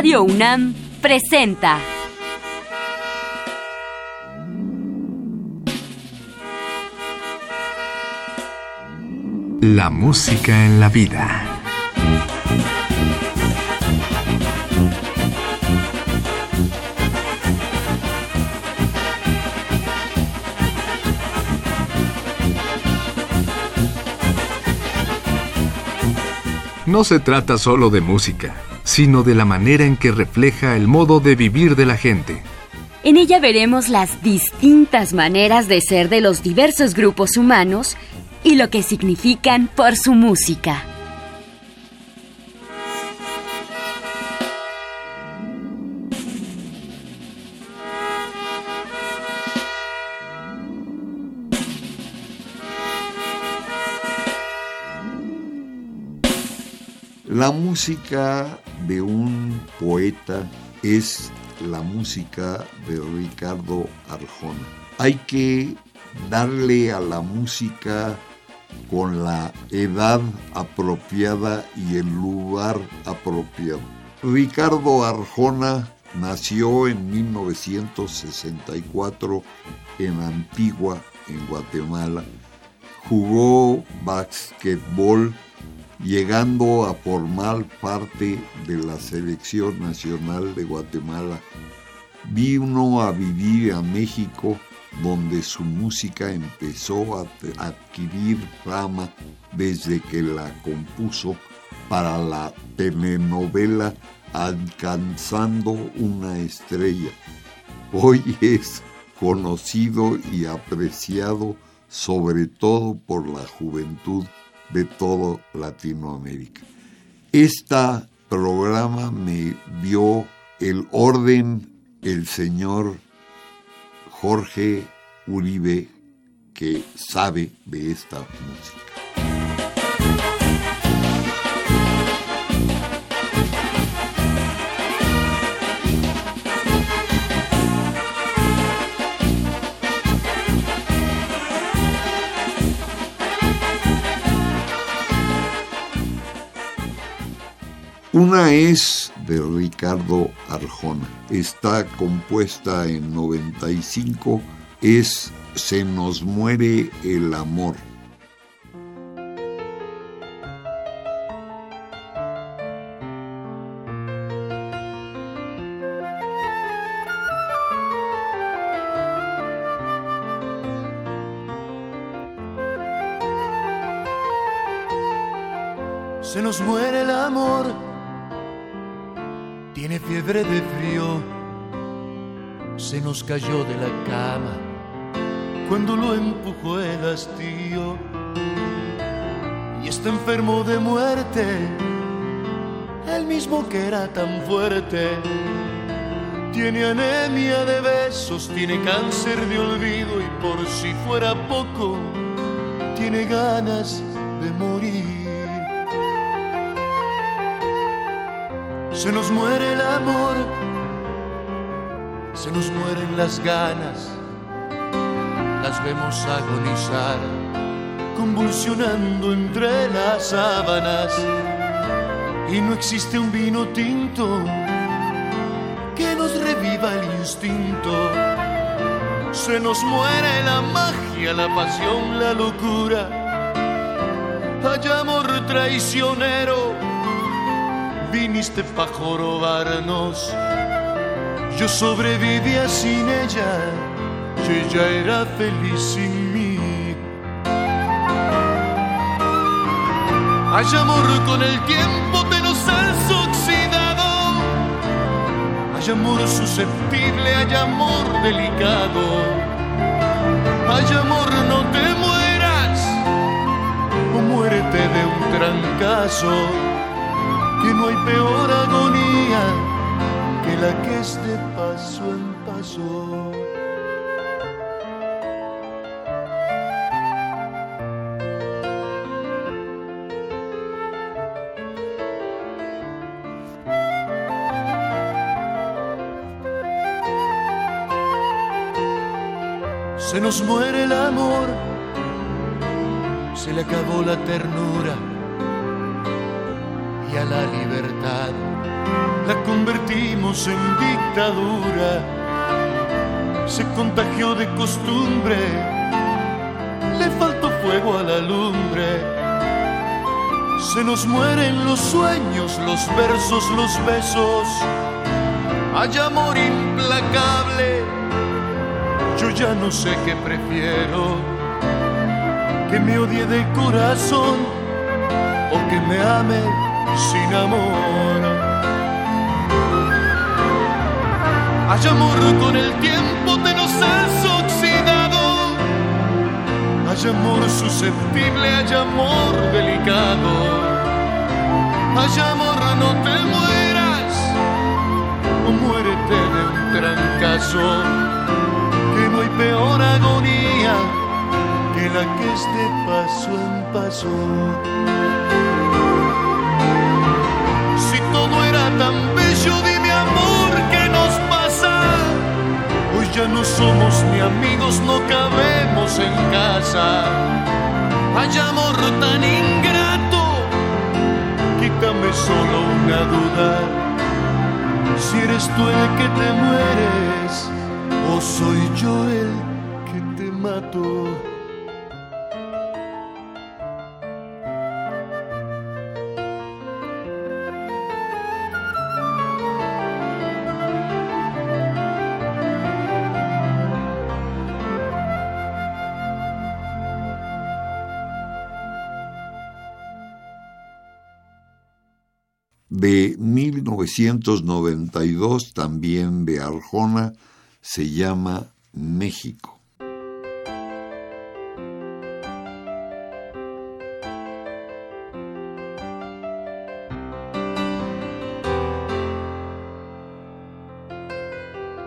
Radio UNAM presenta. La música en la vida. No se trata solo de música, sino de la manera en que refleja el modo de vivir de la gente. En ella veremos las distintas maneras de ser de los diversos grupos humanos y lo que significan por su música. Música de un poeta es la música de Ricardo Arjona. Hay que darle a la música con la edad apropiada y el lugar apropiado. Ricardo Arjona nació en 1964 en Antigua, en Guatemala. Jugó basquetbol llegando a formar parte de la selección nacional de Guatemala. Vino a vivir a México donde su música empezó a adquirir fama desde que la compuso para la telenovela Alcanzando una estrella. Hoy es conocido y apreciado sobre todo por la juventud de todo Latinoamérica. Este programa me vio el orden el señor Jorge Uribe que sabe de esta música. Una es de Ricardo Arjona. Está compuesta en 95. Es Se nos muere el amor. Cayó de la cama cuando lo empujó el hastío y está enfermo de muerte, el mismo que era tan fuerte. Tiene anemia de besos, tiene cáncer de olvido y por si fuera poco, tiene ganas de morir. Se nos muere el amor, se nos mueren las ganas, las vemos agonizar, convulsionando entre las sábanas. Y no existe un vino tinto que nos reviva el instinto. Se nos muere la magia, la pasión, la locura. Hay amor traicionero viniste para jorobarnos. Yo sobrevivía sin ella, y ella era feliz sin mí. Hay amor con el tiempo, pero salso oxidado. Hay amor susceptible, hay amor delicado. Hay amor, no te mueras, o muérete de un trancazo que no hay peor agonía que la que es de paso. Se nos muere el amor, se le acabó la ternura y a la. La convertimos en dictadura. Se contagió de costumbre, le faltó fuego a la lumbre. Se nos mueren los sueños, los versos, los besos. Hay amor implacable, yo ya no sé qué prefiero. Que me odie de corazón o que me ame sin amor. Hay amor con el tiempo te nos has oxidado. Hay amor susceptible, hay amor delicado. Hay amor, no te mueras o muérete de un trancazo. Que no hay peor agonía que la que es de paso en paso. Ya no somos ni amigos, no cabemos en casa. Hay amor tan ingrato, quítame solo una duda. Si eres tú el que te mueres o soy yo el que te mato. De 1992, también de Arjona, se llama México.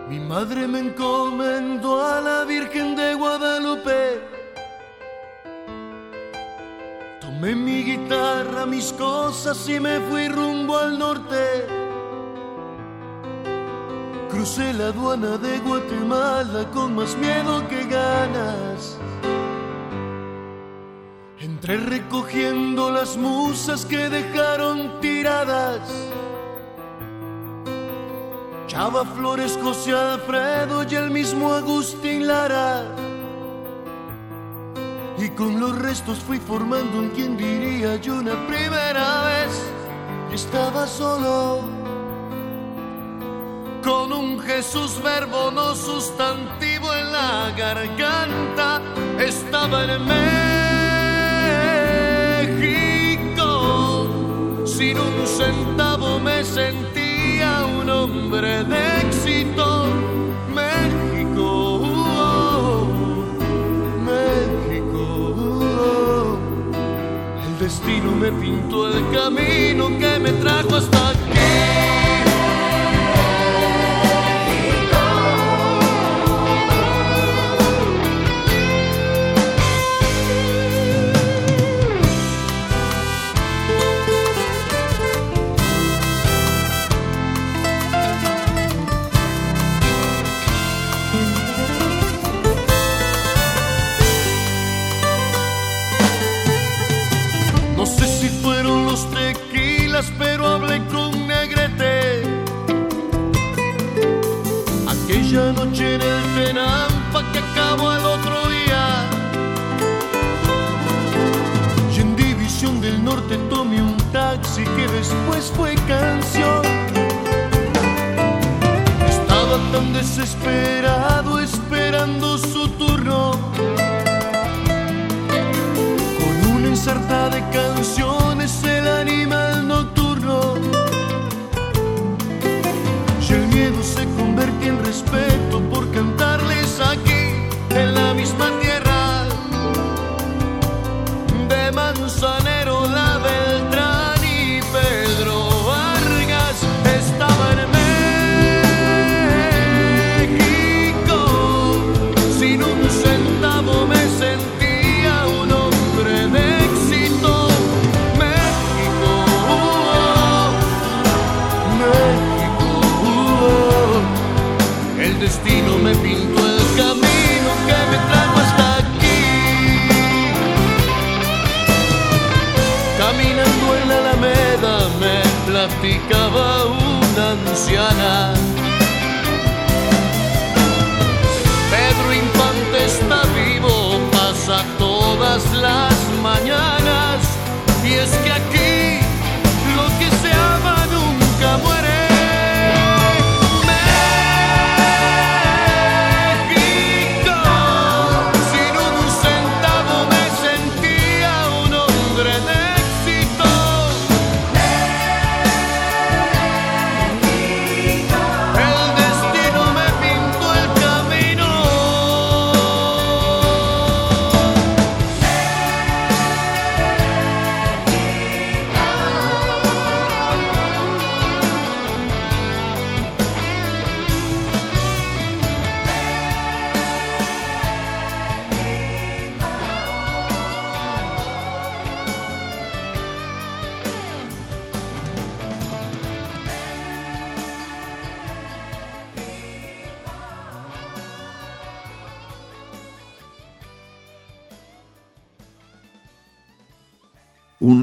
Mi madre me encomendó a la Virgen Tomé mi guitarra, mis cosas y me fui rumbo al norte. Crucé la aduana de Guatemala con más miedo que ganas. Entré recogiendo las musas que dejaron tiradas. Chava Flores, José Alfredo y el mismo Agustín Lara. Con los restos fui formando un quien diría yo una primera vez. Y estaba solo con un Jesús verbo no sustantivo en la garganta. Estaba en México, sin un centavo me sentía un hombre de éxito. Me pintó el camino que me trajo hasta aquí. En el Tenampa que acabó el otro día. Y en División del Norte tomé un taxi que después fue canción. Estaba tan desesperado esperando su turno. Con una ensarta de canciones el animal nocturno.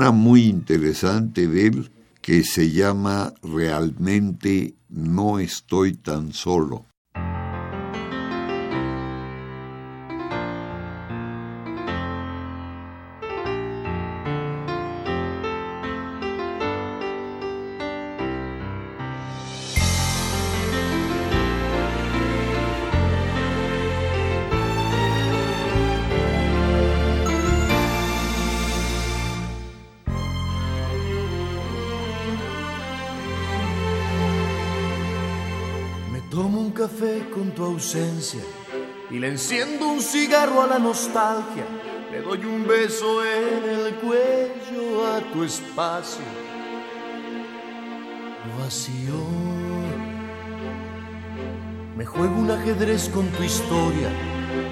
Muy interesante de él que se llama Realmente no estoy tan solo. Y le enciendo un cigarro a la nostalgia. Le doy un beso en el cuello a tu espacio vacío. Me juego un ajedrez con tu historia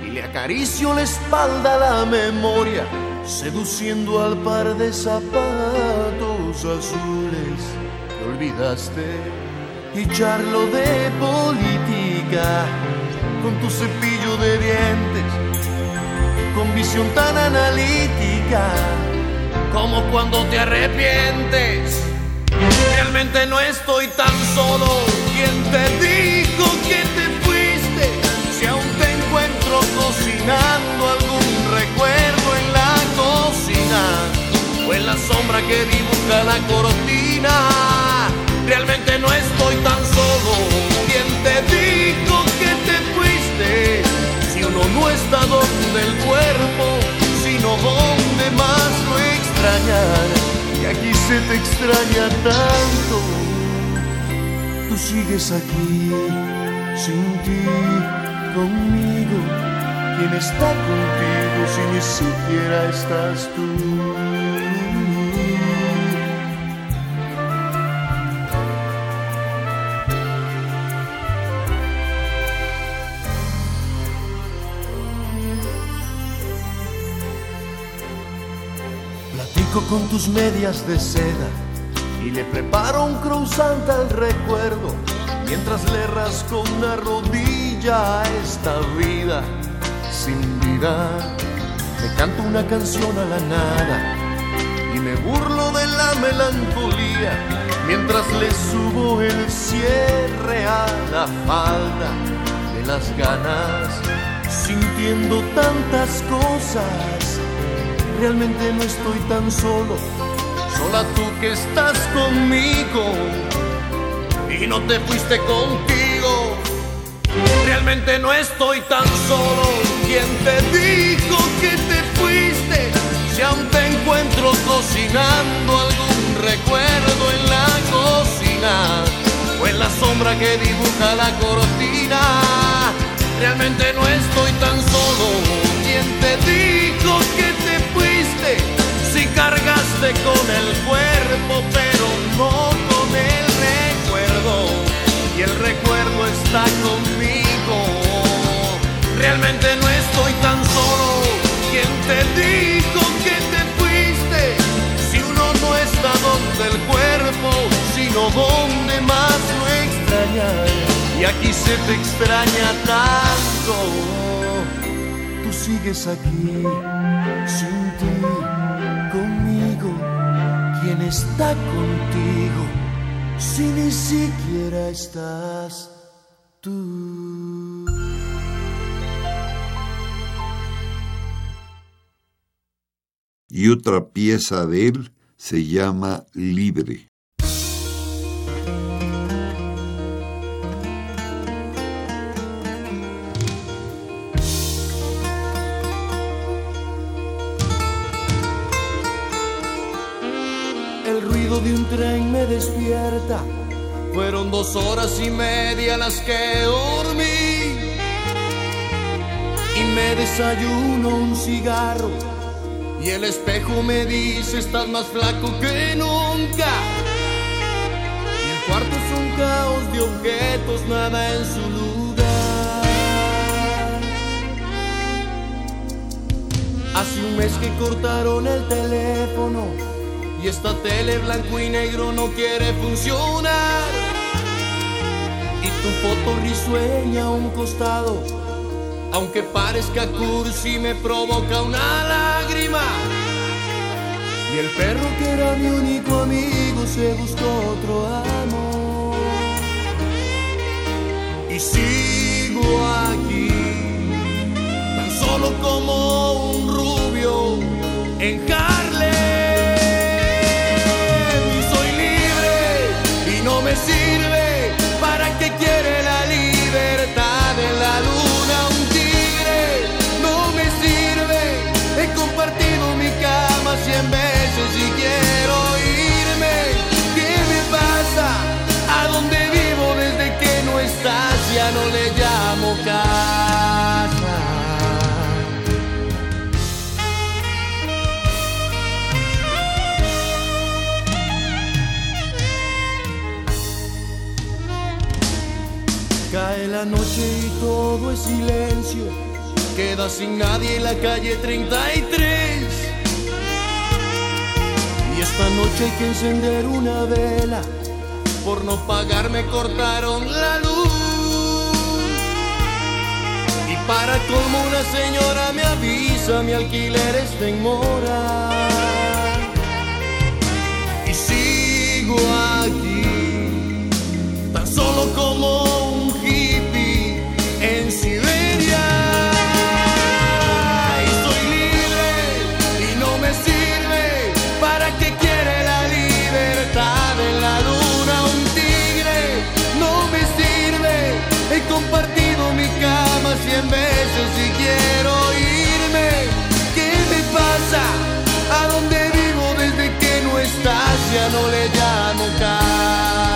y le acaricio la espalda a la memoria, seduciendo al par de zapatos azules que olvidaste y charlo de política con tu cepillo de dientes, con visión tan analítica como cuando te arrepientes. Realmente no estoy tan solo. ¿Quién te dijo que te fuiste? Si aún te encuentro cocinando algún recuerdo en la cocina o en la sombra que dibuja la cortina. Realmente no estoy tan solo. ¿Quién te dijo que te si uno no está donde el cuerpo, sino donde más lo extrañar. Y aquí se te extraña tanto. Tú sigues aquí, sin ti, conmigo. ¿Quién está contigo si ni siquiera estás tú? Con tus medias de seda y le preparo un croissant al recuerdo mientras le rasco una rodilla a esta vida sin vida. Me canto una canción a la nada y me burlo de la melancolía mientras le subo el cierre a la falda de las ganas, sintiendo tantas cosas realmente no estoy tan solo, sola tú que estás conmigo y no te fuiste contigo. Realmente no estoy tan solo, ¿quién te dijo que te fuiste? Si aún te encuentro cocinando algún recuerdo en la cocina o en la sombra que dibuja la cortina. Realmente no estoy tan solo, ¿quién te dijo que cargaste con el cuerpo, pero no con el recuerdo. Y el recuerdo está conmigo. Realmente no estoy tan solo. ¿Quién te dijo que te fuiste? Si uno no está donde el cuerpo, sino donde más lo extraña. Y aquí se te extraña tanto. Tú sigues aquí está contigo, si ni siquiera estás tú. Y otra pieza de él se llama Libre. De un tren me despierta. Fueron dos horas y media las que dormí. Y me desayuno un cigarro. Y el espejo me dice, estás más flaco que nunca. Y el cuarto es un caos de objetos, nada en su lugar. Hace un mes que cortaron el teléfono y esta tele blanco y negro no quiere funcionar. Y tu foto risueña a un costado, aunque parezca cursi, me provoca una lágrima. Y el perro que era mi único amigo se buscó otro amor. Y sigo aquí, tan solo como un rubio en la noche y todo es silencio. Queda sin nadie en la calle 33. Y esta noche hay que encender una vela. Por no pagar me cortaron la luz. Y para como una señora me avisa, mi alquiler está en mora. Y sigo aquí, tan solo como cien y quiero irme. ¿Qué me pasa? ¿A dónde vivo desde que no estás? Ya no le llamo casa.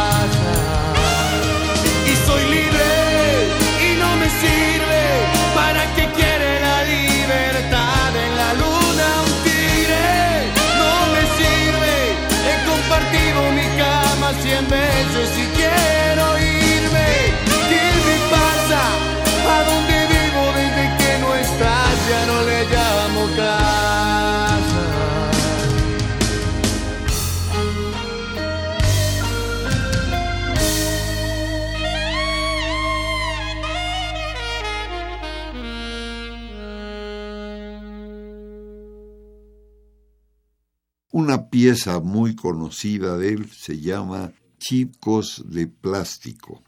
Una pieza muy conocida de él se llama Chicos de Plástico.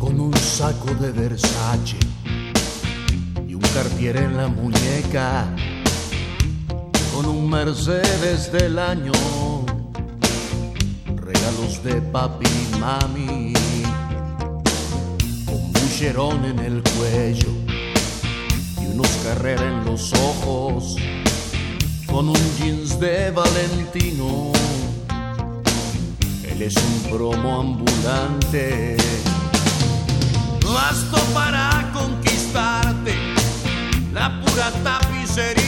Con un saco de Versace y un Cartier en la muñeca con un Mercedes del año, regalos de papi y mami, con bucherón en el cuello y unos carreras en los ojos, con un jeans de Valentino. Él es un promo ambulante, basto para conquistarte, la pura tapicería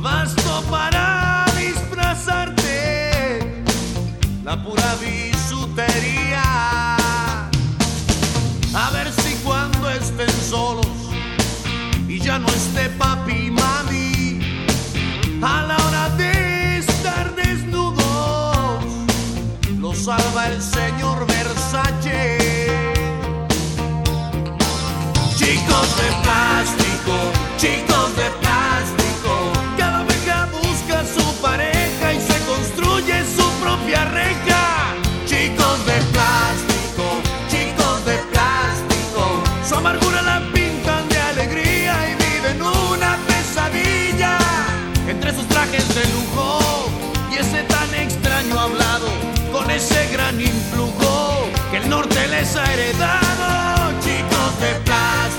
basto para disfrazarte la pura bisutería. A ver si cuando estén solos y ya no esté papi y mami, a la hora de estar desnudos, lo salva el señor Versace. Chicos de plástico, chicos de plástico propia. Chicos de plástico, chicos de plástico, su amargura la pintan de alegría y viven una pesadilla. Entre sus trajes de lujo y ese tan extraño hablado, con ese gran influjo que el norte les ha heredado. Chicos de plástico.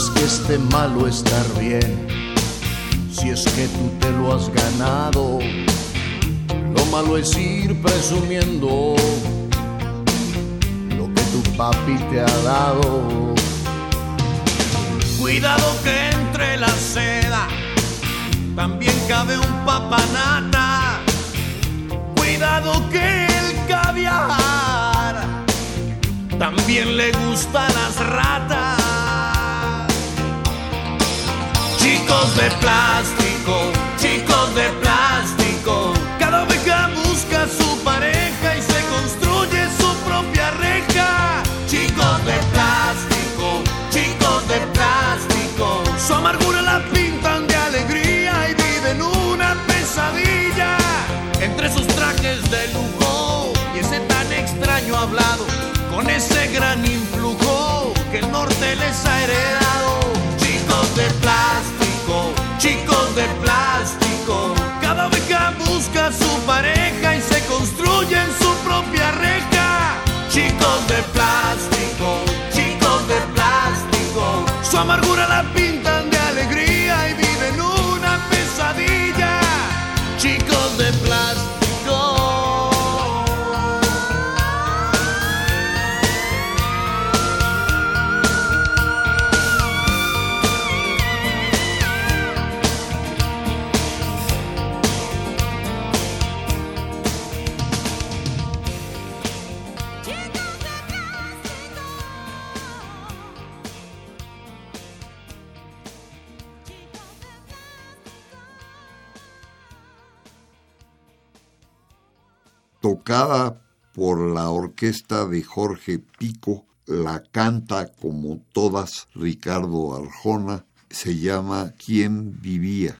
Es que esté malo estar bien, si es que tú te lo has ganado. Lo malo es ir presumiendo lo que tu papi te ha dado. Cuidado que entre la seda también cabe un papanata. Cuidado que el caviar también le gustan las ratas. Chicos de plástico, chicos de plástico. Cada oveja busca su pareja y se construye su propia reja. Chicos de plástico, chicos de plástico. Su amargura la pintan de alegría y viven una pesadilla. Entre sus trajes de lujo y ese tan extraño hablado, con ese su pareja y se construye en su propia reja. Chicos de plástico, chicos de plástico. Su amargura la tocada por la orquesta de Jorge Pico, la canta como todas Ricardo Arjona, se llama ¿Quién vivía?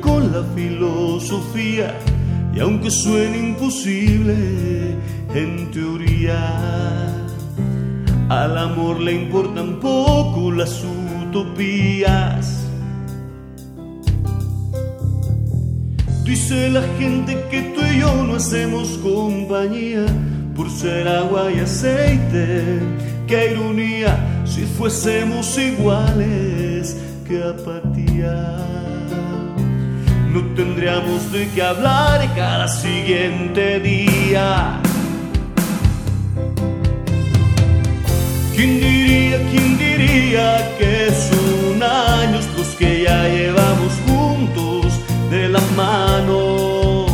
Con la filosofía. Y aunque suene imposible en teoría, al amor le importan poco las utopías. Dice la gente que tú y yo no hacemos compañía por ser agua y aceite. Qué ironía si fuésemos iguales, qué apatía. No tendríamos de qué hablar cada siguiente día. ¿Quién diría, quién diría que son años los que ya llevamos juntos de la mano?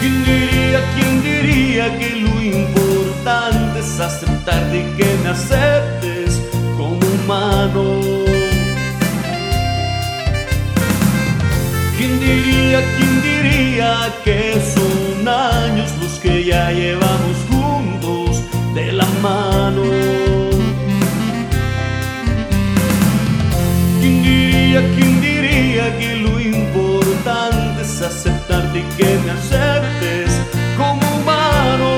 ¿Quién diría, quién diría que lo importante es aceptar de que me aceptes como humano? ¿Quién diría, quién diría que son años los que ya llevamos juntos? de la mano. ¿Quién diría, quién diría que lo importante es aceptarte y que me aceptes como humano?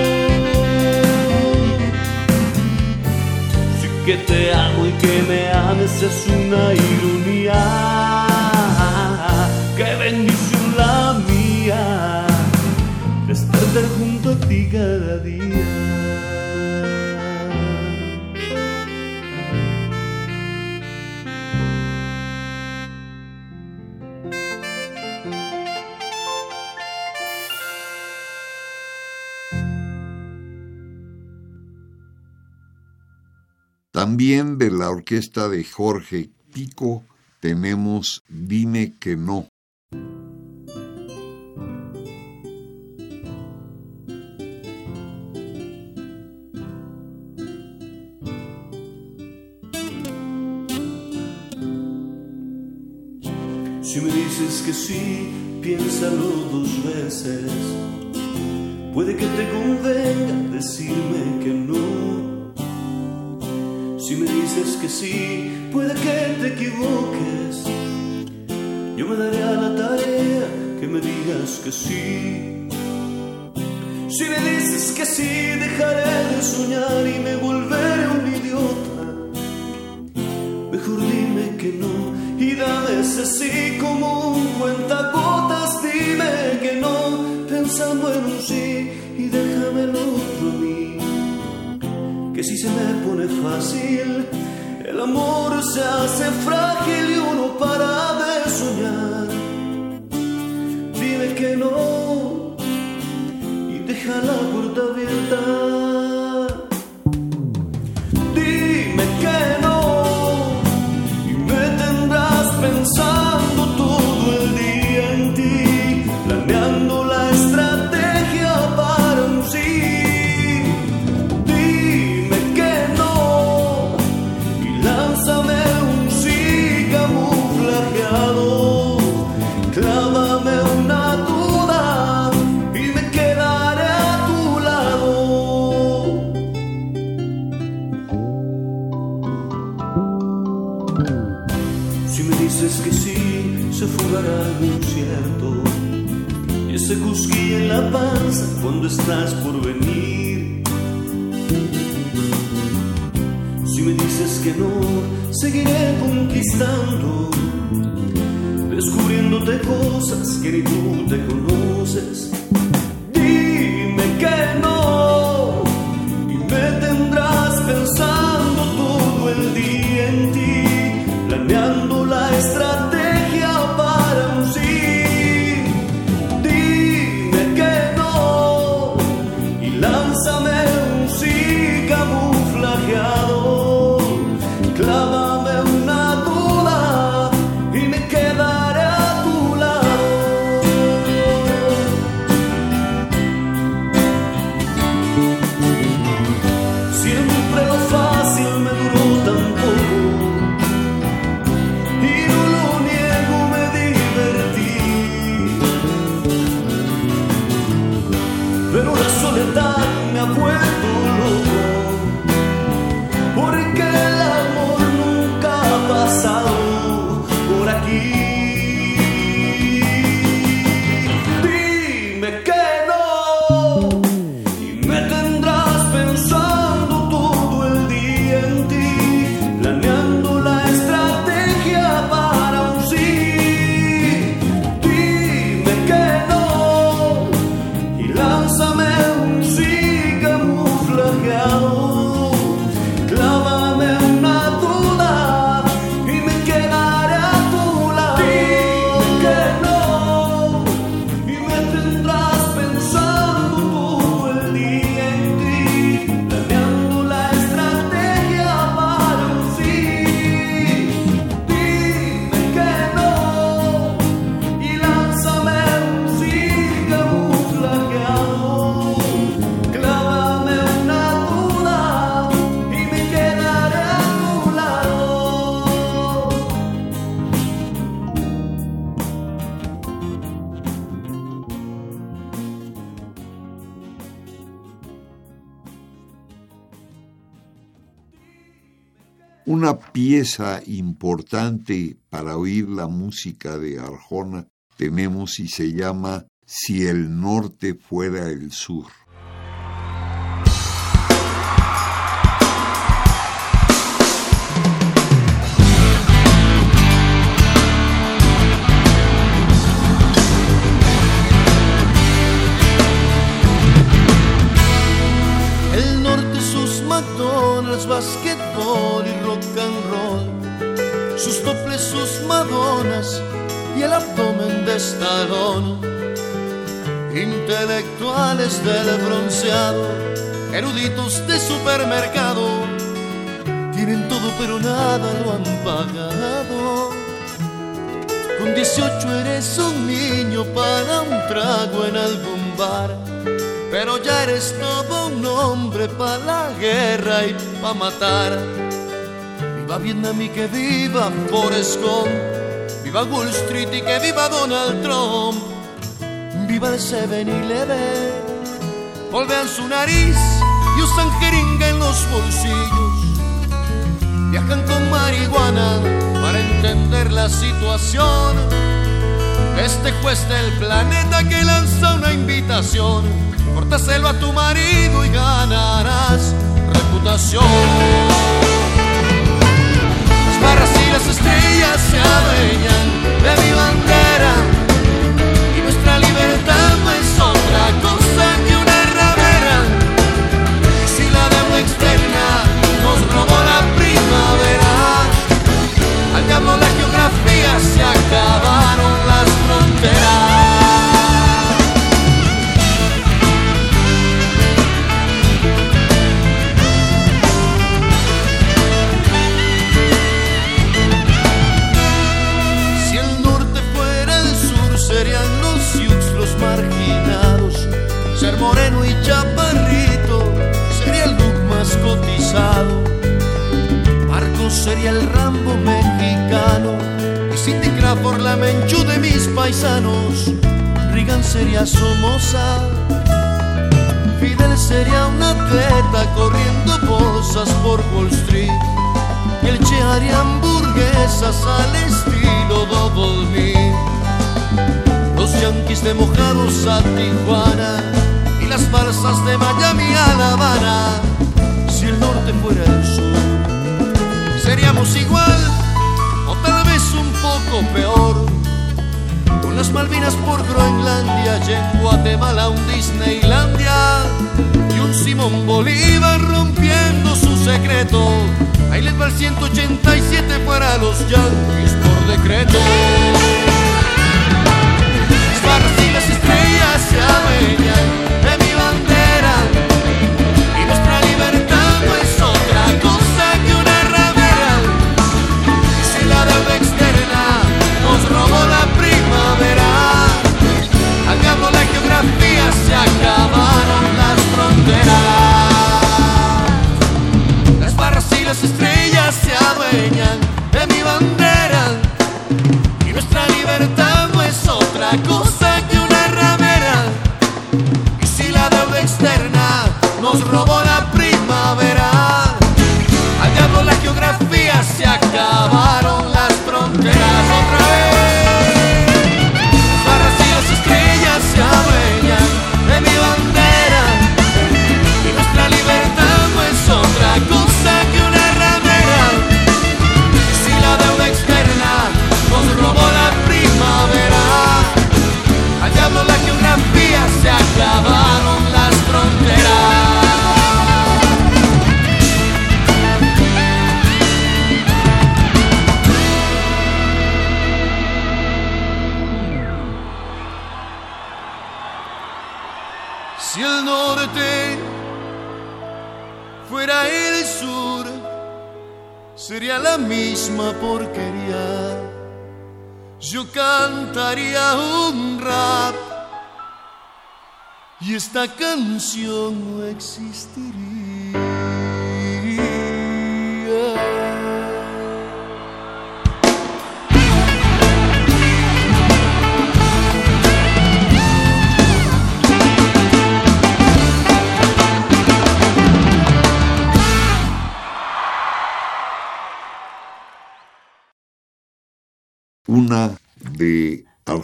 Sí que te amo y que me ames es una ironía. También de la orquesta de Jorge Pico tenemos Dime que no. Que sí, piénsalo dos veces. Puede que te convenga decirme que no si me dices que sí, puede que te equivoques. Yo me daré a la tarea que me digas que sí. Si me dices que sí, dejaré de soñar y me volveré dame ese sí como un cuentagotas. Dime que no, pensando en un sí y déjame el otro a mí que si se me pone fácil, el amor se hace frágil y uno para de soñar. Dime que no y deja la puerta cuando estás por venir. Si me dices que no, seguiré conquistando, descubriéndote cosas que ni tú te conoces. Pieza importante para oír la música de Arjona tenemos y se llama Si el norte fuera el sur. Intelectuales del bronceado, eruditos de supermercado, tienen todo pero nada lo han pagado. Con 18 eres un niño para un trago en algún bar pero ya eres todo un hombre para la guerra y para matar. Viva Vietnam y que viva Forrest Gump, viva Wall Street y que viva Donald Trump, viva el 7-Eleven, volvean su nariz y usan jeringa en los bolsillos. Viajan con marihuana para entender la situación. Este juez del planeta que lanza una invitación Córtaselo a tu marido y ganarás reputación. Las barras y las estrellas se adueñan de mi bandera sería el Rambo mexicano y Cindy Crawford la menchú de mis paisanos. Reagan sería Somoza. Fidel sería un atleta corriendo bolsas por Wall Street. Y el Che haría hamburguesas al estilo Double Me. Los yanquis de mojados a Tijuana las balsas de Miami a La Habana. Si el norte fuera el sur, seríamos igual o tal vez un poco peor. Con las Malvinas por Groenlandia y en Guatemala un Disneylandia y un Simón Bolívar rompiendo su secreto. Ahí les va el 187 para los yanquis por decreto. Y las estrellas se adueñan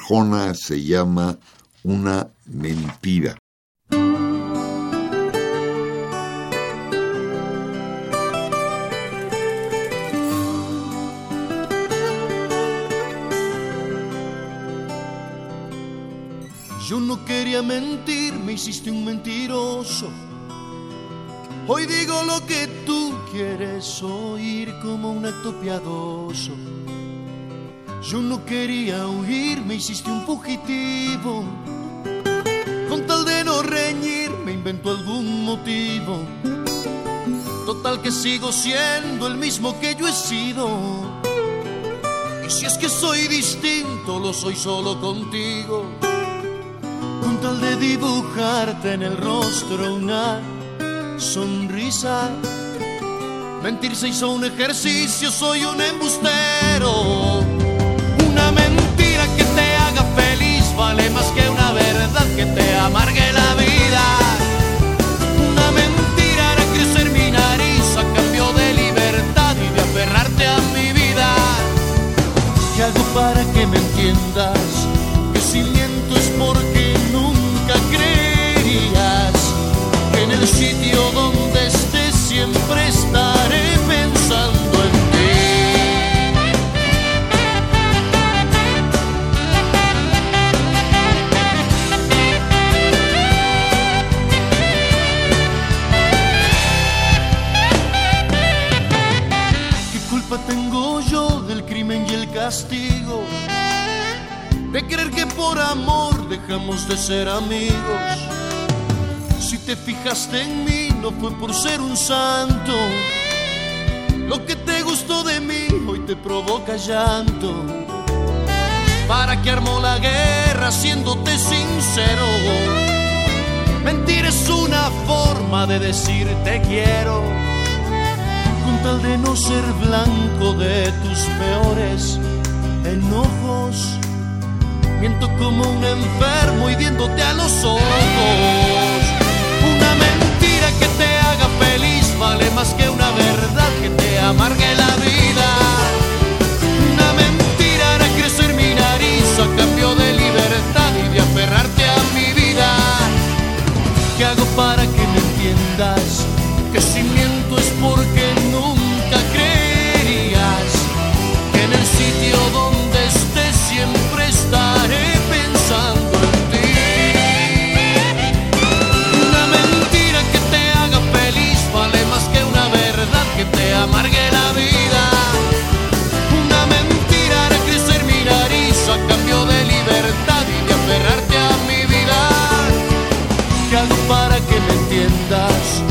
Arjona se llama Una mentira. Yo no quería mentir, me hiciste un mentiroso. Hoy digo lo que tú quieres oír como un acto piadoso. Yo no quería huir, me hiciste un fugitivo. Con tal de no reñir, me inventó algún motivo. Total que sigo siendo el mismo que yo he sido. Y si es que soy distinto, lo soy solo contigo con tal de dibujarte en el rostro una sonrisa. Mentir se hizo un ejercicio, soy un embustero. Una mentira que te haga feliz vale más que una verdad que te amargue la vida. Una mentira hará crecer mi nariz a cambio de libertad y de aferrarte a mi vida. ¿Qué hago para que me entiendas? De ser amigos. Si te fijaste en mí, no fue por ser un santo. Lo que te gustó de mí hoy te provoca llanto. ¿Para que armó la guerra siéndote sincero? Mentir es una forma de decir te quiero. Con tal de no ser blanco de tus peores enojos miento como un enfermo y viéndote a los ojos. Una mentira que te haga feliz vale más que una verdad que te amargue la vida. Una mentira hará crecer mi nariz a cambio de libertad y de aferrarte a mi vida. ¿Qué hago para que me entiendas? Entiendas?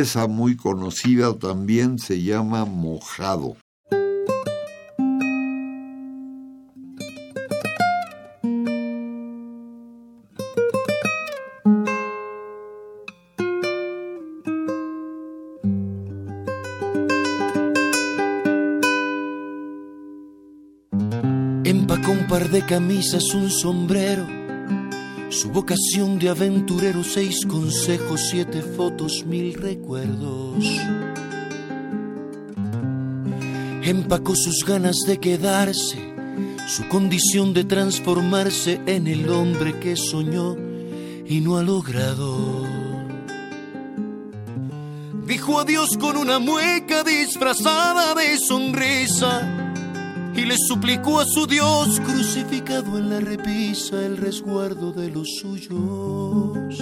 Pieza muy conocida también se llama Mojado. Empacó un par de camisas, un sombrero, su vocación de aventurero, seis consejos, siete fotos, mil recuerdos. Empacó sus ganas de quedarse, su condición de transformarse en el hombre que soñó y no ha logrado. Dijo adiós con una mueca disfrazada de sonrisa le suplicó a su Dios crucificado en la repisa el resguardo de los suyos.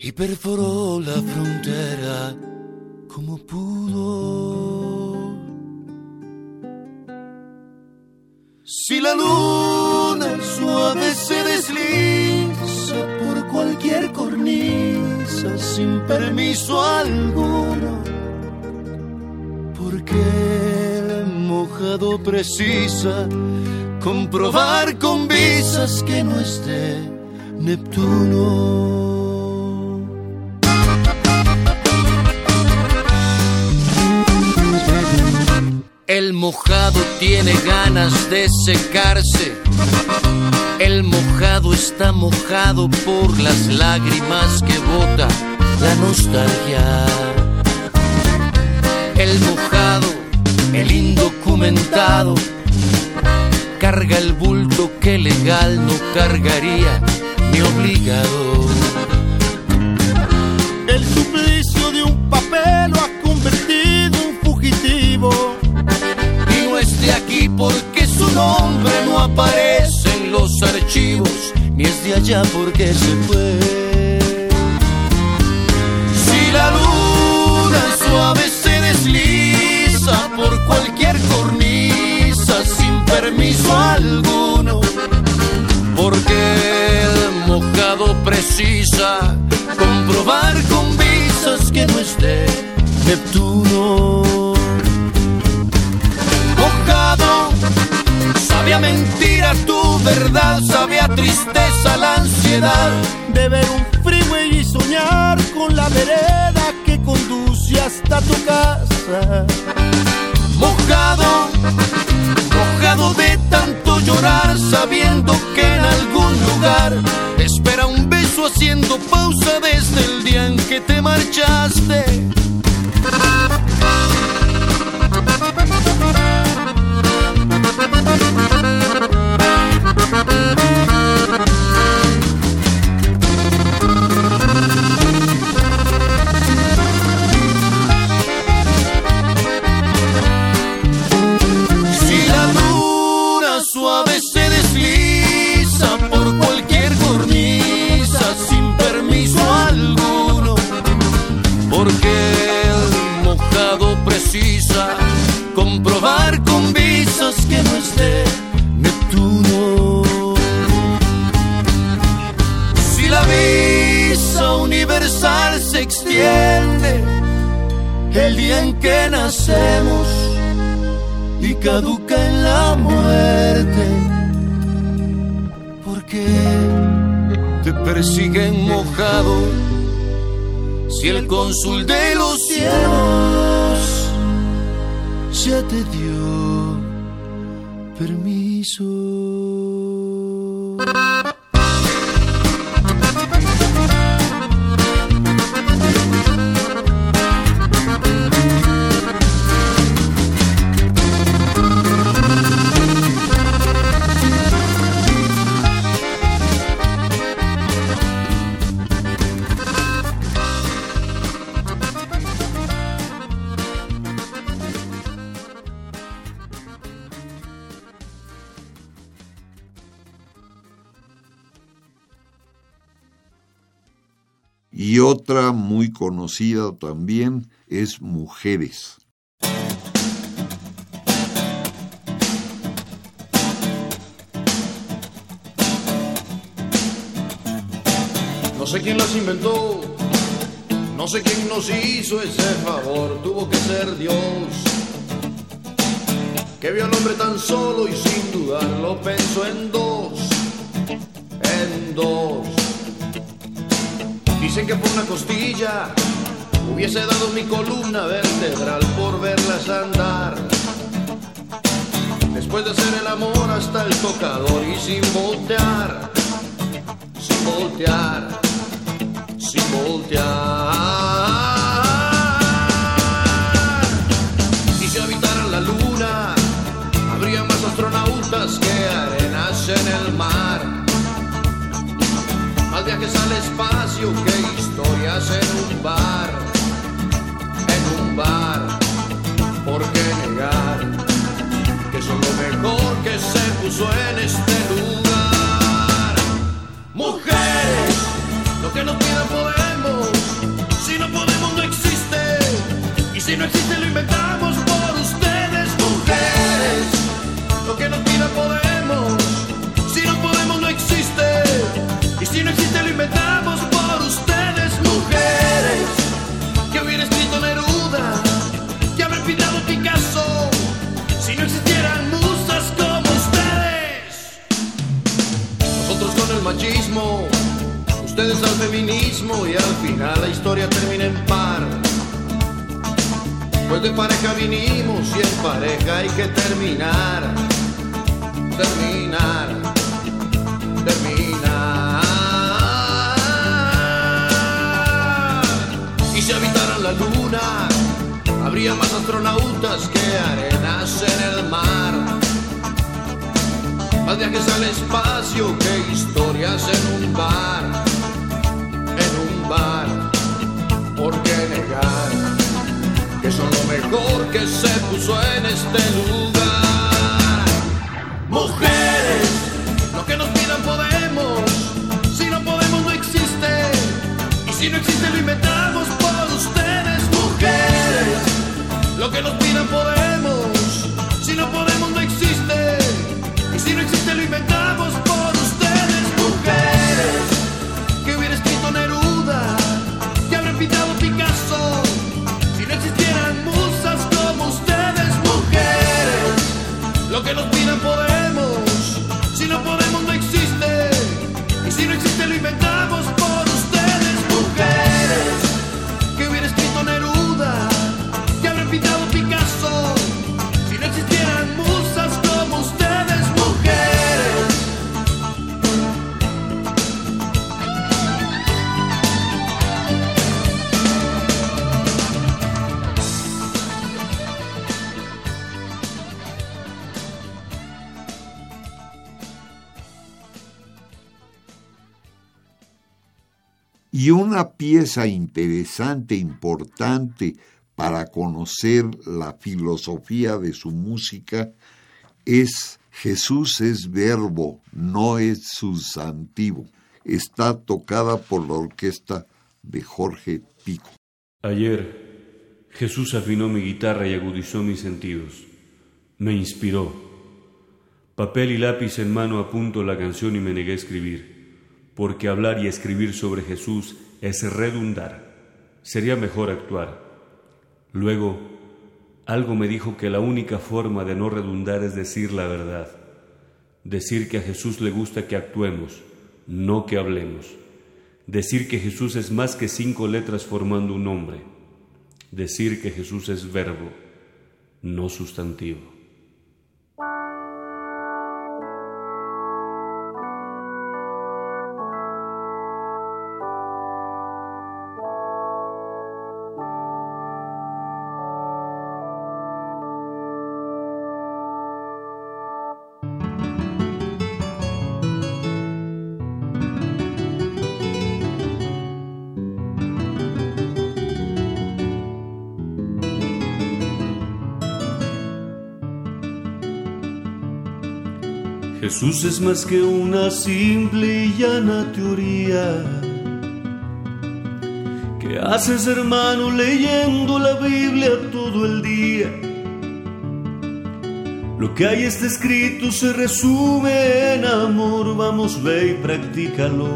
y perforó la frontera como pudo. Si la luna suave se desliza por cualquier cornisa sin permiso alguno, porque el mojado precisa comprobar con visas que no esté Neptuno. El mojado tiene ganas de secarse. El mojado está mojado por las lágrimas que bota la nostalgia. El mojado, el indocumentado, carga el bulto que legal no cargaría ni obligado. Persiguen mojado si el cónsul de los cielos ya te dio permiso. Otra muy conocida también es Mujeres. No sé quién las inventó, no sé quién nos hizo ese favor, tuvo que ser Dios, que vio al hombre tan solo y sin dudarlo pensó en dos, en dos Dicen que por una costilla hubiese dado mi columna vertebral por verlas andar. Después de hacer el amor hasta el tocador y sin voltear, sin voltear, sin voltear. Y si habitaran la luna, habría más astronautas que arenas en el mar viajes al espacio que historias en un bar, que terminar, terminar, terminar. Y si habitaran la luna, habría más astronautas que arenas en el mar. Más viajes al espacio que historias en un bar, que son lo mejor que se puso en este lugar. Mujeres, lo que nos pidan podemos, si no podemos no existe, y si no existe lo inventamos por ustedes. Mujeres, lo que nos pidan una pieza interesante, importante para conocer la filosofía de su música es Jesús es verbo, no es sustantivo. Está tocada por la orquesta de Jorge Pico. Ayer Jesús afinó mi guitarra y agudizó mis sentidos. Me inspiró. Papel y lápiz en mano apunto la canción y me negué a escribir, porque hablar y escribir sobre Jesús es redundar. Sería mejor actuar. Luego, algo me dijo que la única forma de no redundar es decir la verdad. Decir que a Jesús le gusta que actuemos, no que hablemos. Decir que Jesús es más que cinco letras formando un nombre. Decir que Jesús es verbo, no sustantivo. Jesús es más que una simple y llana teoría que haces hermano leyendo la Biblia todo el día. Lo que hay está escrito se resume en amor, vamos ve y practícalo.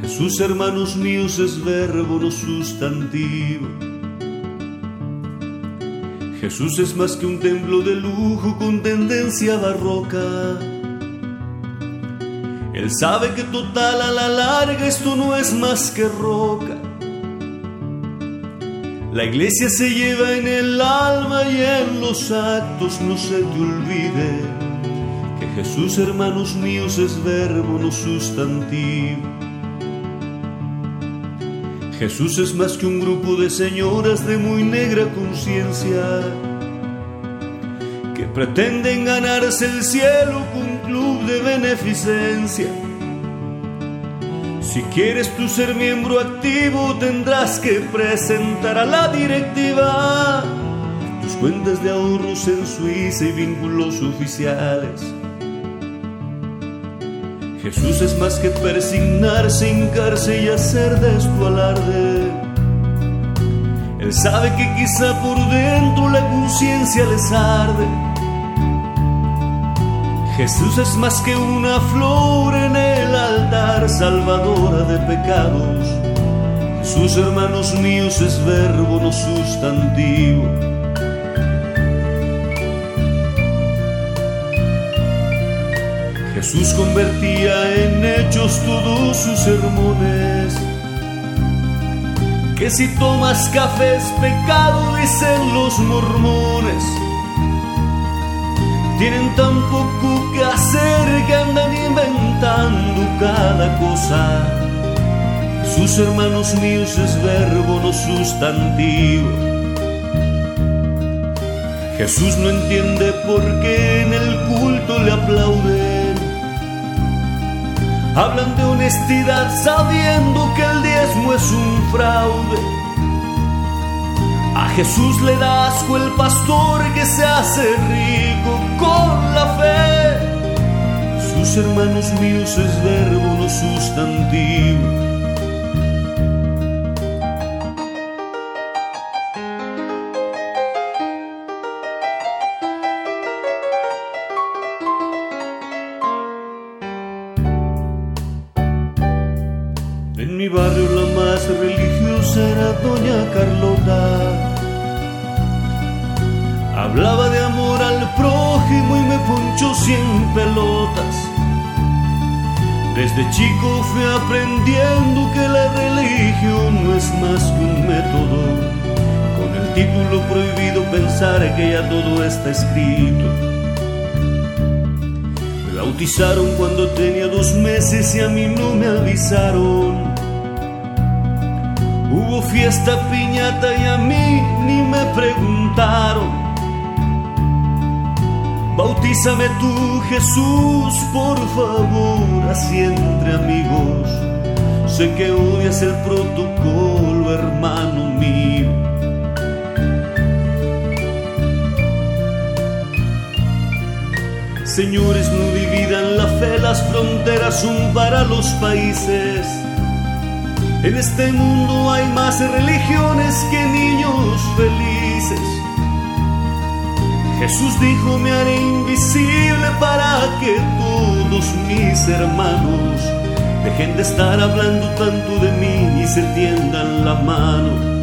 Jesús, hermanos míos, es verbo, no sustantivo. Jesús es más que un templo de lujo con tendencia barroca. Él sabe que total a la larga esto no es más que roca. La iglesia se lleva en el alma y en los actos no se te olvide que Jesús, hermanos míos, es verbo, no sustantivo. Jesús es más que un grupo de señoras de muy negra conciencia que pretenden ganarse el cielo de beneficencia. Si quieres tú ser miembro activo tendrás que presentar a la directiva tus cuentas de ahorros en Suiza y vínculos oficiales. Jesús es más que persignarse, hincarse y hacer de esto alarde. Él sabe que quizá por dentro la conciencia les arde. Jesús es más que una flor en el altar, salvadora de pecados. Jesús, hermanos míos, es verbo, no sustantivo. Jesús convertía en hechos todos sus sermones. Que si tomas café es pecado, dicen los mormones. Tienen tan poco que hacer que andan inventando cada cosa. Sus hermanos míos es verbo, no sustantivo. Jesús no entiende por qué en el culto le aplauden. Hablan de honestidad sabiendo que el diezmo es un fraude. A Jesús le da asco el pastor que se hace con la fe. Sus hermanos míos es verbo, no sustantivo. Bautizaron cuando tenía dos meses y a mí no me avisaron. Hubo fiesta piñata y a mí ni me preguntaron. Bautízame tú, Jesús, por favor, así entre amigos. Sé que odias el protocolo, hermano mío. Señores, no las fronteras para los países. En este mundo hay más religiones que niños felices. Jesús dijo, me haré invisible para que todos mis hermanos dejen de estar hablando tanto de mí y se tiendan la mano.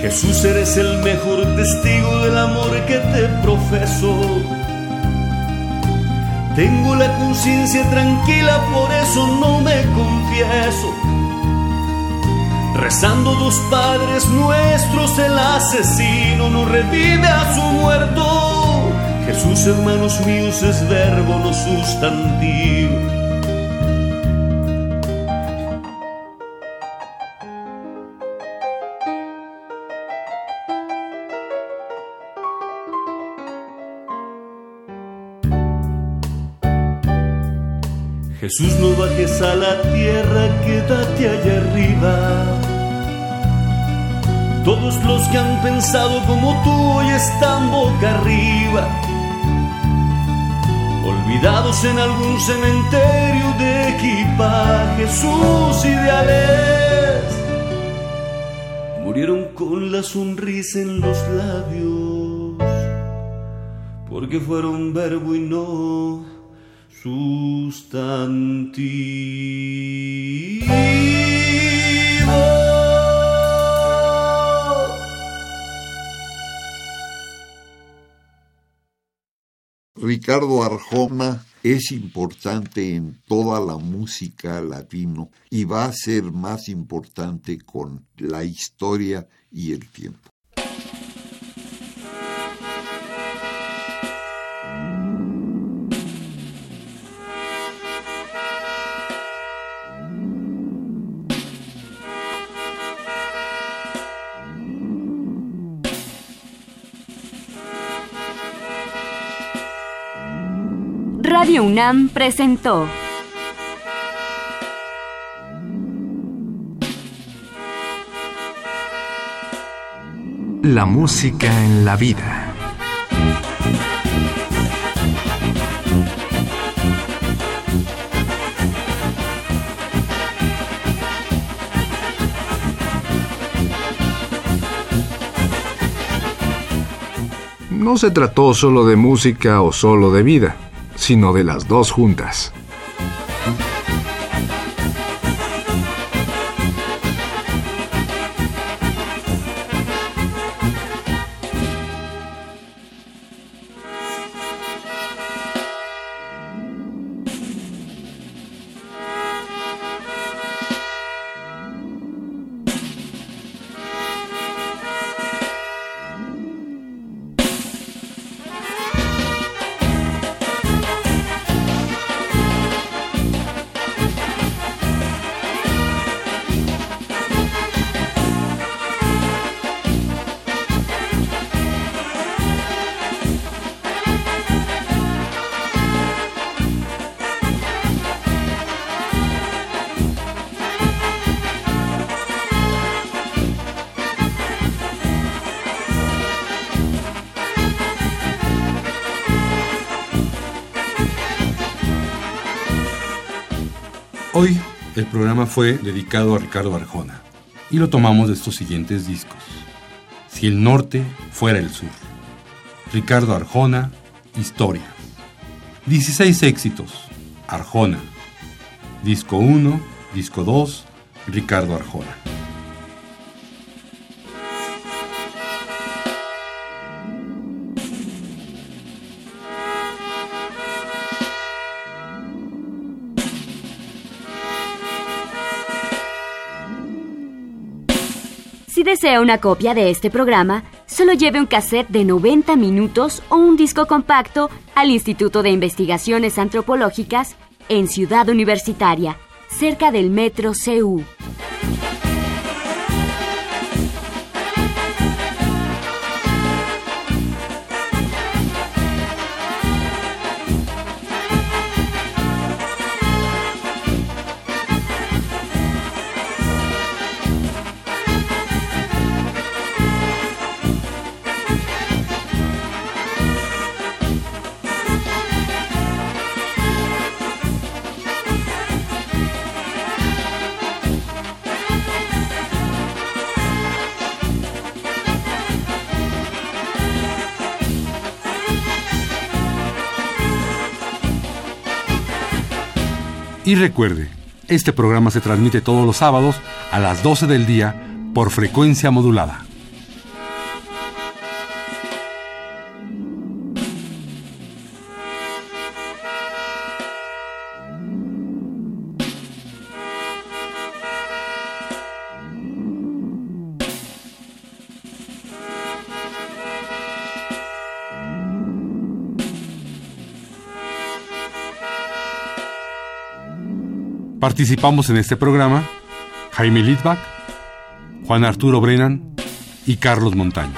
Jesús, eres el mejor testigo del amor que te profeso. Tengo la conciencia tranquila, por eso no me confieso Rezando dos padres nuestros, el asesino no revive a su muerto. Jesús, hermanos míos, es verbo, no sustantivo. Jesús, no bajes a la tierra, quédate allá arriba. Todos los que han pensado como tú hoy están boca arriba, olvidados en algún cementerio de equipaje, sus ideales murieron con la sonrisa en los labios, porque fueron verbo y no sustantivo. Ricardo Arjona es importante en toda la música latino y va a ser más importante con la historia y el tiempo. UNAM presentó La música en la vida. No se trató solo de música o solo de vida sino de las dos juntas. Fue dedicado a Ricardo Arjona y lo tomamos de estos siguientes discos. Si el norte fuera el sur. Ricardo Arjona, Historia. 16 éxitos. Arjona. Disco 1, disco 2, Ricardo Arjona. Desea una copia de este programa, solo lleve un cassette de 90 minutos o un disco compacto al Instituto de Investigaciones Antropológicas en Ciudad Universitaria, cerca del Metro CU. Y recuerde, este programa se transmite todos los sábados a las 12 del día por frecuencia modulada. Participamos en este programa Jaime Litvak, Juan Arturo Brennan y Carlos Montaño.